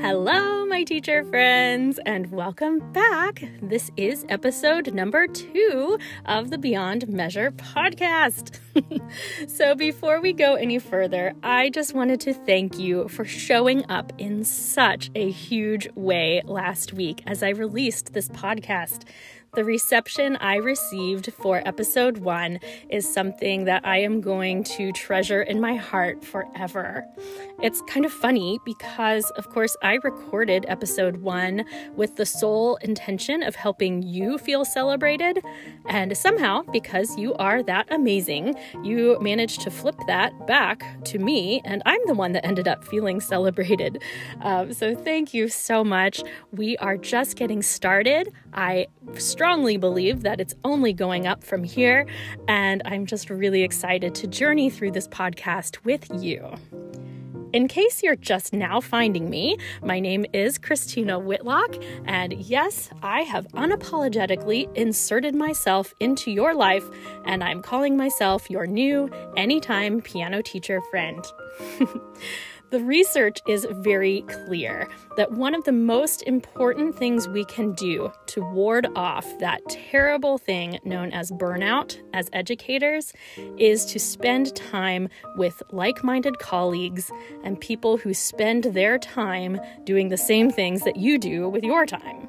Hello, my teacher friends, and welcome back. This is episode number two of the Beyond Measure podcast. so, before we go any further, I just wanted to thank you for showing up in such a huge way last week as I released this podcast. The reception I received for episode one is something that I am going to treasure in my heart forever. It's kind of funny because, of course, I recorded episode one with the sole intention of helping you feel celebrated. And somehow, because you are that amazing, you managed to flip that back to me, and I'm the one that ended up feeling celebrated. Um, so, thank you so much. We are just getting started. I strongly believe that it's only going up from here, and I'm just really excited to journey through this podcast with you. In case you're just now finding me, my name is Christina Whitlock, and yes, I have unapologetically inserted myself into your life, and I'm calling myself your new anytime piano teacher friend. The research is very clear that one of the most important things we can do to ward off that terrible thing known as burnout as educators is to spend time with like minded colleagues and people who spend their time doing the same things that you do with your time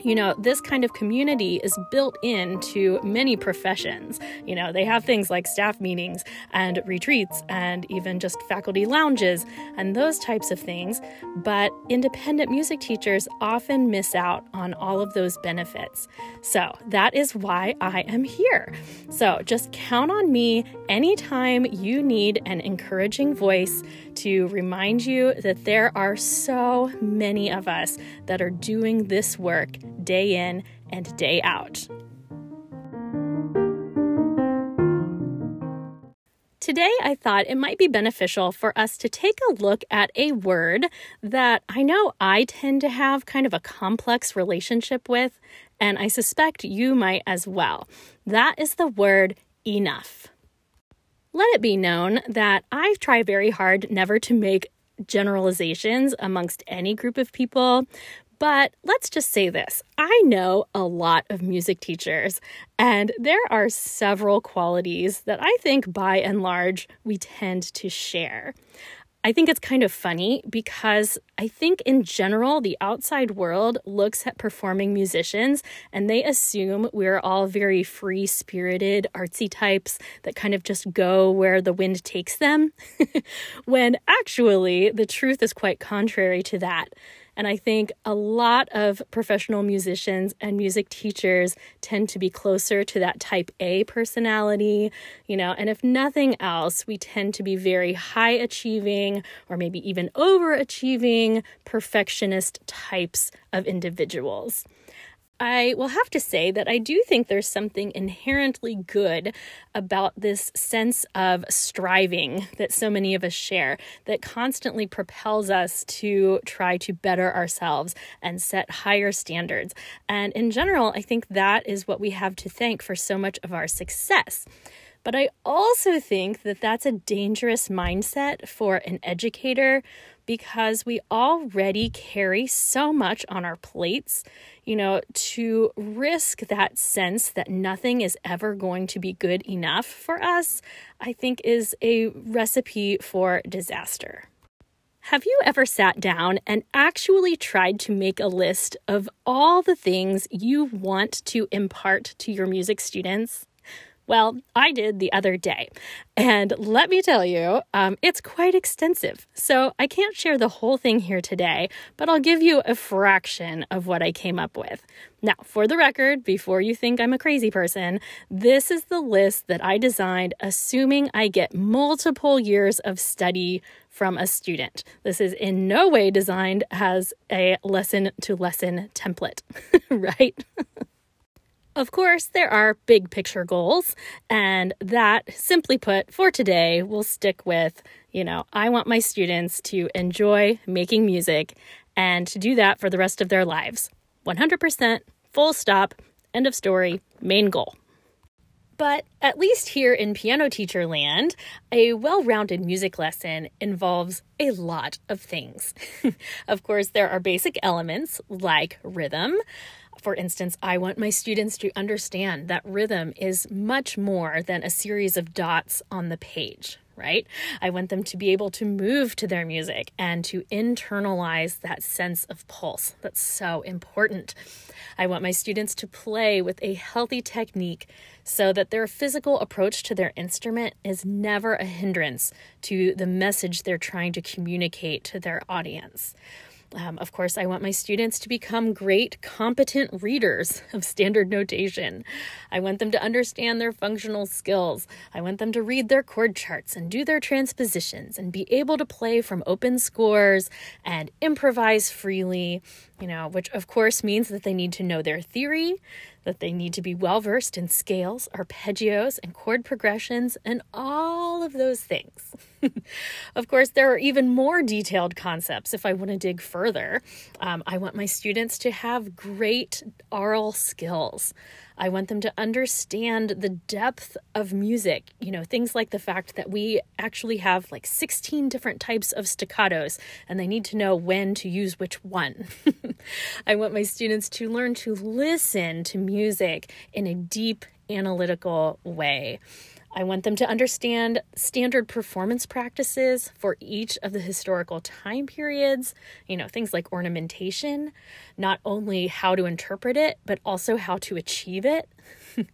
you know, this kind of community is built into many professions. You know, they have things like staff meetings and retreats and even just faculty lounges and those types of things. But independent music teachers often miss out on all of those benefits. So that is why I am here. So just count on me anytime you need an encouraging voice to remind you that there are so many of us that are doing this work day in and day out. Today, I thought it might be beneficial for us to take a look at a word that I know I tend to have kind of a complex relationship with, and I suspect you might as well. That is the word enough. Let it be known that I try very hard never to make generalizations amongst any group of people, but let's just say this I know a lot of music teachers, and there are several qualities that I think by and large we tend to share. I think it's kind of funny because I think in general, the outside world looks at performing musicians and they assume we're all very free spirited, artsy types that kind of just go where the wind takes them. when actually, the truth is quite contrary to that. And I think a lot of professional musicians and music teachers tend to be closer to that type A personality, you know, and if nothing else, we tend to be very high achieving or maybe even overachieving perfectionist types of individuals. I will have to say that I do think there's something inherently good about this sense of striving that so many of us share that constantly propels us to try to better ourselves and set higher standards. And in general, I think that is what we have to thank for so much of our success. But I also think that that's a dangerous mindset for an educator because we already carry so much on our plates, you know, to risk that sense that nothing is ever going to be good enough for us, I think is a recipe for disaster. Have you ever sat down and actually tried to make a list of all the things you want to impart to your music students? Well, I did the other day. And let me tell you, um, it's quite extensive. So I can't share the whole thing here today, but I'll give you a fraction of what I came up with. Now, for the record, before you think I'm a crazy person, this is the list that I designed, assuming I get multiple years of study from a student. This is in no way designed as a lesson to lesson template, right? Of course, there are big picture goals, and that, simply put, for today, we'll stick with you know, I want my students to enjoy making music and to do that for the rest of their lives. 100%, full stop, end of story, main goal. But at least here in piano teacher land, a well rounded music lesson involves a lot of things. of course, there are basic elements like rhythm. For instance, I want my students to understand that rhythm is much more than a series of dots on the page right? I want them to be able to move to their music and to internalize that sense of pulse. That's so important. I want my students to play with a healthy technique so that their physical approach to their instrument is never a hindrance to the message they're trying to communicate to their audience. Um, of course, I want my students to become great, competent readers of standard notation. I want them to understand their functional skills. I want them to read their chord charts and do their transpositions and be able to play from open scores and improvise freely, you know, which of course means that they need to know their theory, that they need to be well versed in scales, arpeggios, and chord progressions, and all of those things. of course, there are even more detailed concepts if I want to dig further. Um, I want my students to have great aural skills. I want them to understand the depth of music. You know, things like the fact that we actually have like 16 different types of staccatos and they need to know when to use which one. I want my students to learn to listen to music in a deep analytical way. I want them to understand standard performance practices for each of the historical time periods, you know, things like ornamentation, not only how to interpret it, but also how to achieve it.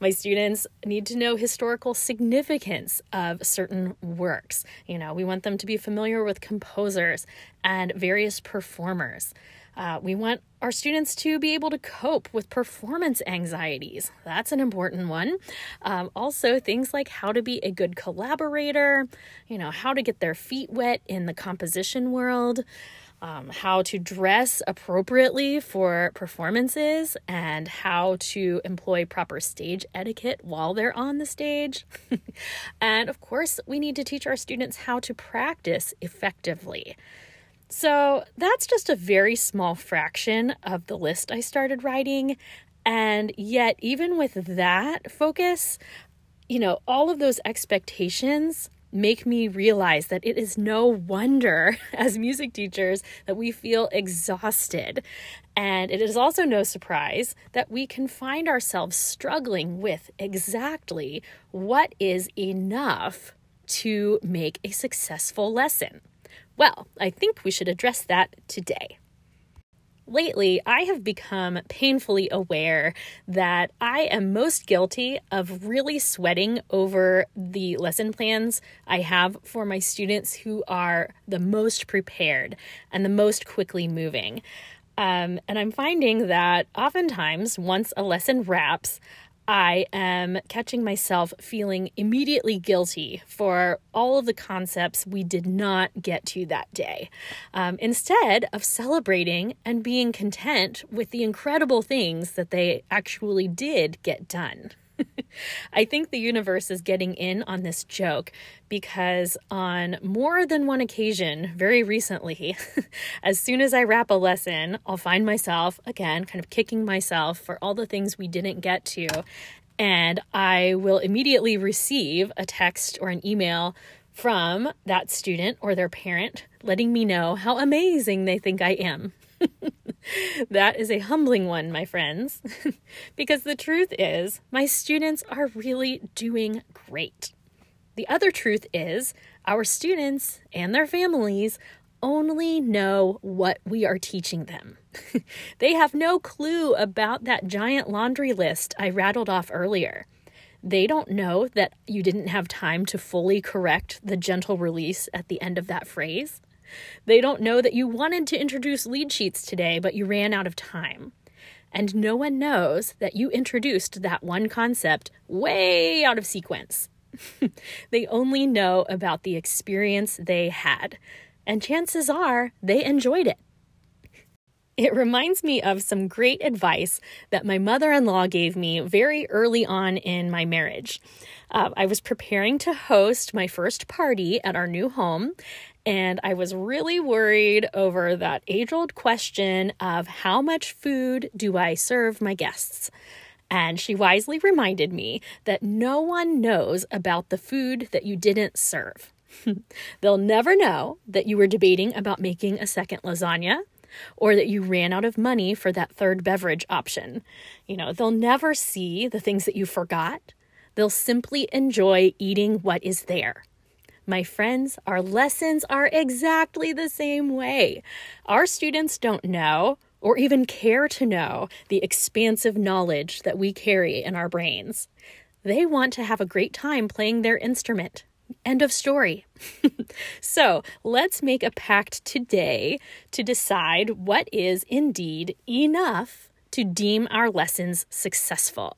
My students need to know historical significance of certain works. You know, we want them to be familiar with composers and various performers. Uh, we want our students to be able to cope with performance anxieties. That's an important one. Um, also, things like how to be a good collaborator, you know, how to get their feet wet in the composition world. Um, how to dress appropriately for performances and how to employ proper stage etiquette while they're on the stage. and of course, we need to teach our students how to practice effectively. So that's just a very small fraction of the list I started writing. And yet, even with that focus, you know, all of those expectations make me realize that it is no wonder as music teachers that we feel exhausted. And it is also no surprise that we can find ourselves struggling with exactly what is enough to make a successful lesson. Well, I think we should address that today. Lately, I have become painfully aware that I am most guilty of really sweating over the lesson plans I have for my students who are the most prepared and the most quickly moving. Um, and I'm finding that oftentimes, once a lesson wraps, I am catching myself feeling immediately guilty for all of the concepts we did not get to that day. Um, instead of celebrating and being content with the incredible things that they actually did get done. I think the universe is getting in on this joke because, on more than one occasion, very recently, as soon as I wrap a lesson, I'll find myself again kind of kicking myself for all the things we didn't get to. And I will immediately receive a text or an email from that student or their parent letting me know how amazing they think I am. that is a humbling one, my friends, because the truth is, my students are really doing great. The other truth is, our students and their families only know what we are teaching them. they have no clue about that giant laundry list I rattled off earlier. They don't know that you didn't have time to fully correct the gentle release at the end of that phrase. They don't know that you wanted to introduce lead sheets today, but you ran out of time. And no one knows that you introduced that one concept way out of sequence. they only know about the experience they had, and chances are they enjoyed it. It reminds me of some great advice that my mother in law gave me very early on in my marriage. Uh, I was preparing to host my first party at our new home, and I was really worried over that age old question of how much food do I serve my guests? And she wisely reminded me that no one knows about the food that you didn't serve. They'll never know that you were debating about making a second lasagna or that you ran out of money for that third beverage option. You know, they'll never see the things that you forgot. They'll simply enjoy eating what is there. My friends, our lessons are exactly the same way. Our students don't know or even care to know the expansive knowledge that we carry in our brains. They want to have a great time playing their instrument. End of story. so let's make a pact today to decide what is indeed enough to deem our lessons successful.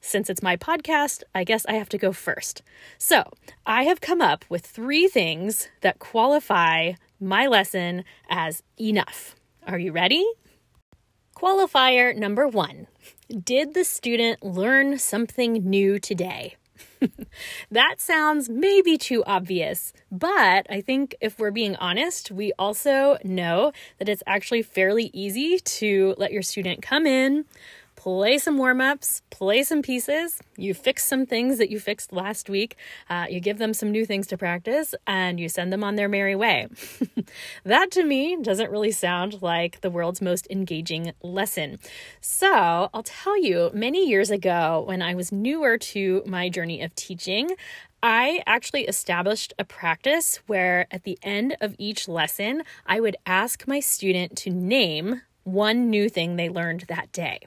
Since it's my podcast, I guess I have to go first. So, I have come up with three things that qualify my lesson as enough. Are you ready? Qualifier number one Did the student learn something new today? that sounds maybe too obvious, but I think if we're being honest, we also know that it's actually fairly easy to let your student come in, play some warm ups, play some pieces. You fix some things that you fixed last week. Uh, you give them some new things to practice and you send them on their merry way. that to me doesn't really sound like the world's most engaging lesson. So I'll tell you, many years ago, when I was newer to my journey of teaching, I actually established a practice where at the end of each lesson, I would ask my student to name one new thing they learned that day.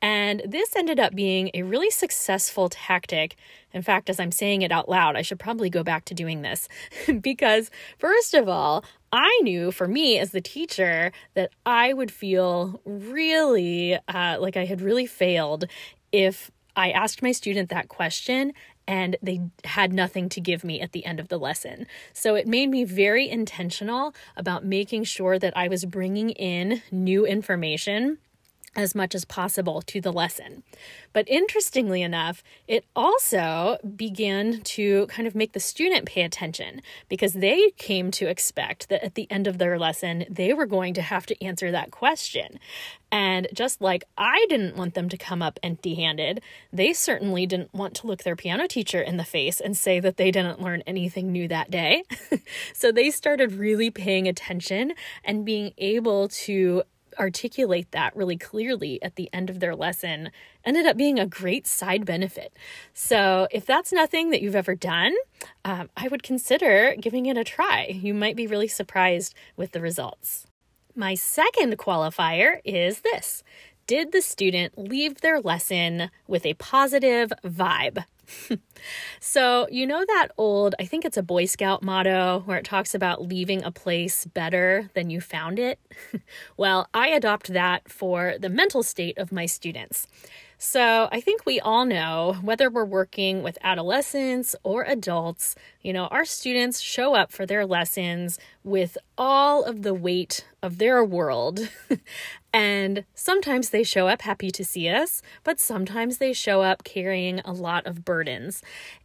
And this ended up being a really successful tactic. In fact, as I'm saying it out loud, I should probably go back to doing this because, first of all, I knew for me as the teacher that I would feel really uh, like I had really failed if I asked my student that question and they had nothing to give me at the end of the lesson. So it made me very intentional about making sure that I was bringing in new information as much as possible to the lesson. But interestingly enough, it also began to kind of make the student pay attention because they came to expect that at the end of their lesson, they were going to have to answer that question. And just like I didn't want them to come up empty handed, they certainly didn't want to look their piano teacher in the face and say that they didn't learn anything new that day. so they started really paying attention and being able to articulate that really clearly at the end of their lesson ended up being a great side benefit. So, if that's nothing that you've ever done, um, I would consider giving it a try. You might be really surprised with the results. My second qualifier is this Did the student leave their lesson with a positive vibe? So, you know that old, I think it's a Boy Scout motto where it talks about leaving a place better than you found it? well, I adopt that for the mental state of my students. So I think we all know whether we're working with adolescents or adults, you know, our students show up for their lessons with all of the weight of their world. and sometimes they show up happy to see us, but sometimes they show up carrying a lot of burdens.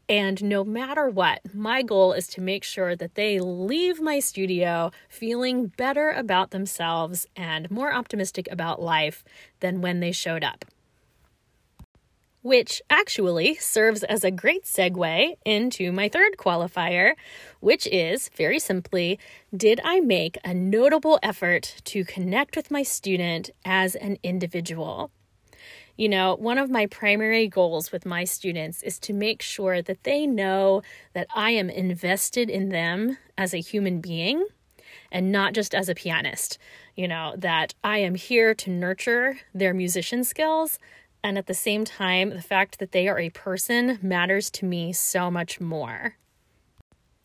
And no matter what, my goal is to make sure that they leave my studio feeling better about themselves and more optimistic about life than when they showed up which actually serves as a great segue into my third qualifier, which is very simply Did I make a notable effort to connect with my student as an individual? You know, one of my primary goals with my students is to make sure that they know that I am invested in them as a human being and not just as a pianist. You know, that I am here to nurture their musician skills and at the same time, the fact that they are a person matters to me so much more.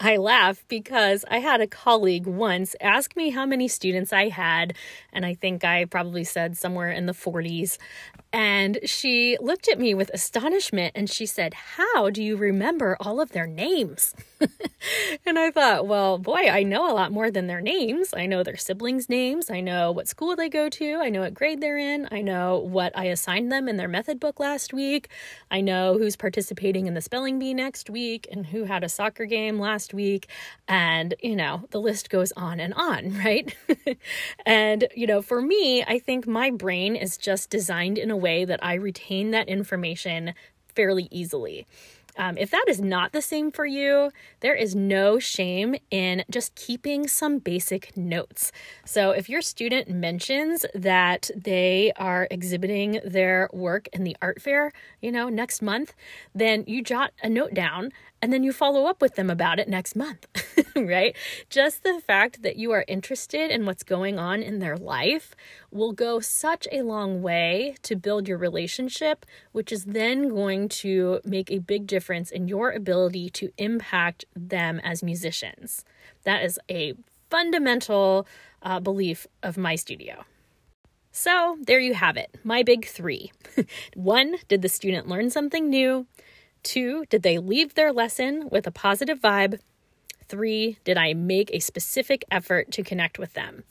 I laugh because I had a colleague once ask me how many students I had, and I think I probably said somewhere in the 40s. And she looked at me with astonishment and she said, How do you remember all of their names? and I thought, well, boy, I know a lot more than their names. I know their siblings' names. I know what school they go to. I know what grade they're in. I know what I assigned them in their method book last week. I know who's participating in the spelling bee next week and who had a soccer game last week. And, you know, the list goes on and on, right? and, you know, for me, I think my brain is just designed in a way that I retain that information fairly easily. Um, if that is not the same for you, there is no shame in just keeping some basic notes. So, if your student mentions that they are exhibiting their work in the art fair, you know, next month, then you jot a note down and then you follow up with them about it next month, right? Just the fact that you are interested in what's going on in their life will go such a long way to build your relationship, which is then going to make a big difference in your ability to impact them as musicians. That is a fundamental uh, belief of my studio. So, there you have it, my big three. One, did the student learn something new? Two, did they leave their lesson with a positive vibe? Three, did I make a specific effort to connect with them?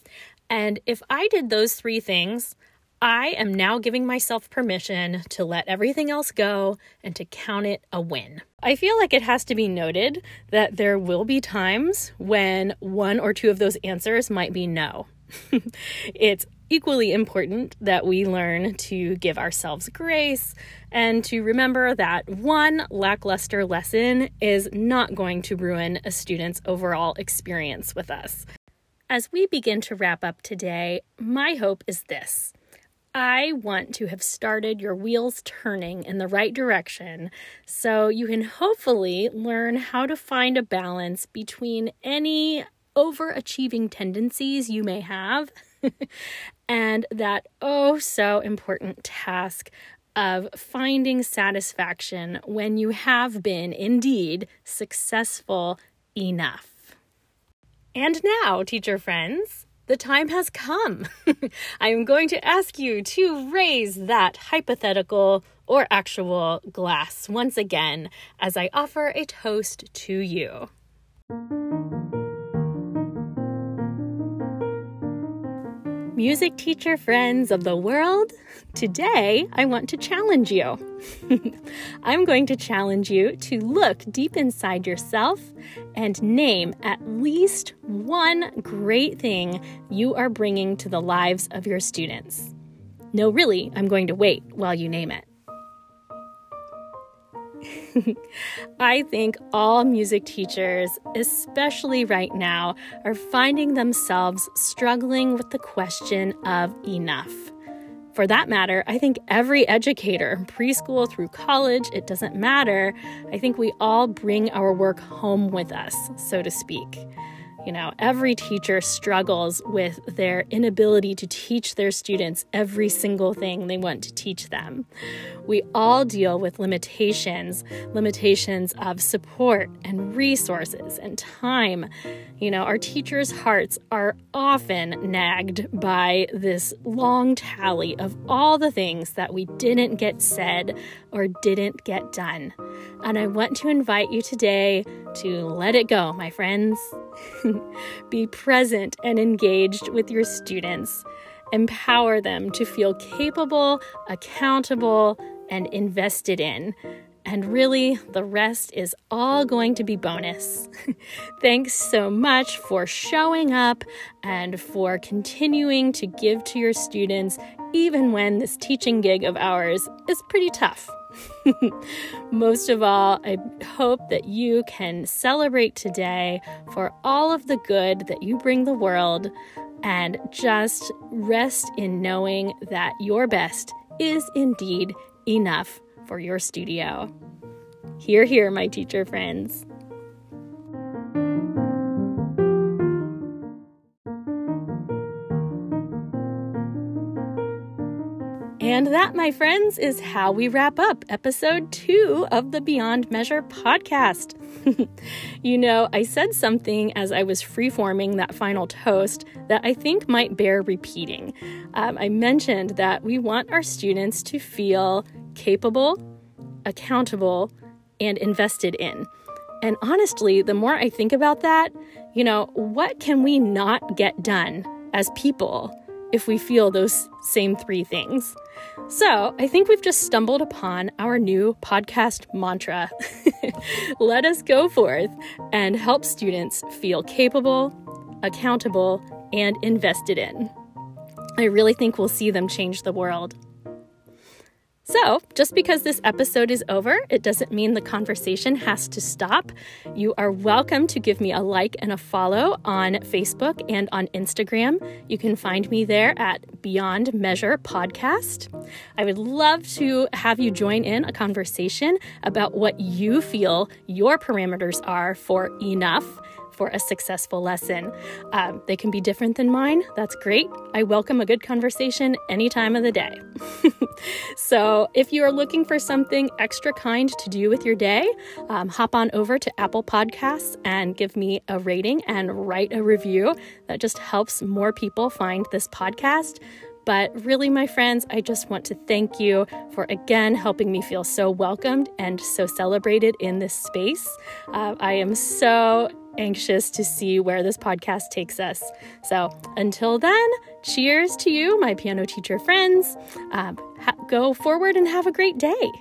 And if I did those three things, I am now giving myself permission to let everything else go and to count it a win. I feel like it has to be noted that there will be times when one or two of those answers might be no. it's equally important that we learn to give ourselves grace and to remember that one lackluster lesson is not going to ruin a student's overall experience with us. As we begin to wrap up today, my hope is this. I want to have started your wheels turning in the right direction so you can hopefully learn how to find a balance between any overachieving tendencies you may have and that oh so important task of finding satisfaction when you have been indeed successful enough. And now, teacher friends, the time has come. I am going to ask you to raise that hypothetical or actual glass once again as I offer a toast to you. Music teacher friends of the world, today I want to challenge you. I'm going to challenge you to look deep inside yourself and name at least one great thing you are bringing to the lives of your students. No, really, I'm going to wait while you name it. I think all music teachers, especially right now, are finding themselves struggling with the question of enough. For that matter, I think every educator, preschool through college, it doesn't matter. I think we all bring our work home with us, so to speak. You know, every teacher struggles with their inability to teach their students every single thing they want to teach them. We all deal with limitations, limitations of support and resources and time. You know, our teachers' hearts are often nagged by this long tally of all the things that we didn't get said or didn't get done. And I want to invite you today to let it go, my friends. Be present and engaged with your students. Empower them to feel capable, accountable, and invested in. And really, the rest is all going to be bonus. Thanks so much for showing up and for continuing to give to your students, even when this teaching gig of ours is pretty tough. Most of all, I hope that you can celebrate today for all of the good that you bring the world and just rest in knowing that your best is indeed enough for your studio. Hear, hear, my teacher friends. And that, my friends, is how we wrap up episode two of the Beyond Measure podcast. you know, I said something as I was freeforming that final toast that I think might bear repeating. Um, I mentioned that we want our students to feel capable, accountable, and invested in. And honestly, the more I think about that, you know, what can we not get done as people if we feel those same three things? So, I think we've just stumbled upon our new podcast mantra. Let us go forth and help students feel capable, accountable, and invested in. I really think we'll see them change the world. So, just because this episode is over, it doesn't mean the conversation has to stop. You are welcome to give me a like and a follow on Facebook and on Instagram. You can find me there at Beyond Measure Podcast. I would love to have you join in a conversation about what you feel your parameters are for enough for a successful lesson. Um, they can be different than mine. That's great. I welcome a good conversation any time of the day. so, if you are looking for something extra kind to do with your day, um, hop on over to Apple Podcasts and give me a rating and write a review. That just helps more people find this podcast. But really, my friends, I just want to thank you for again helping me feel so welcomed and so celebrated in this space. Uh, I am so anxious to see where this podcast takes us. So until then, cheers to you, my piano teacher friends. Um, ha- go forward and have a great day.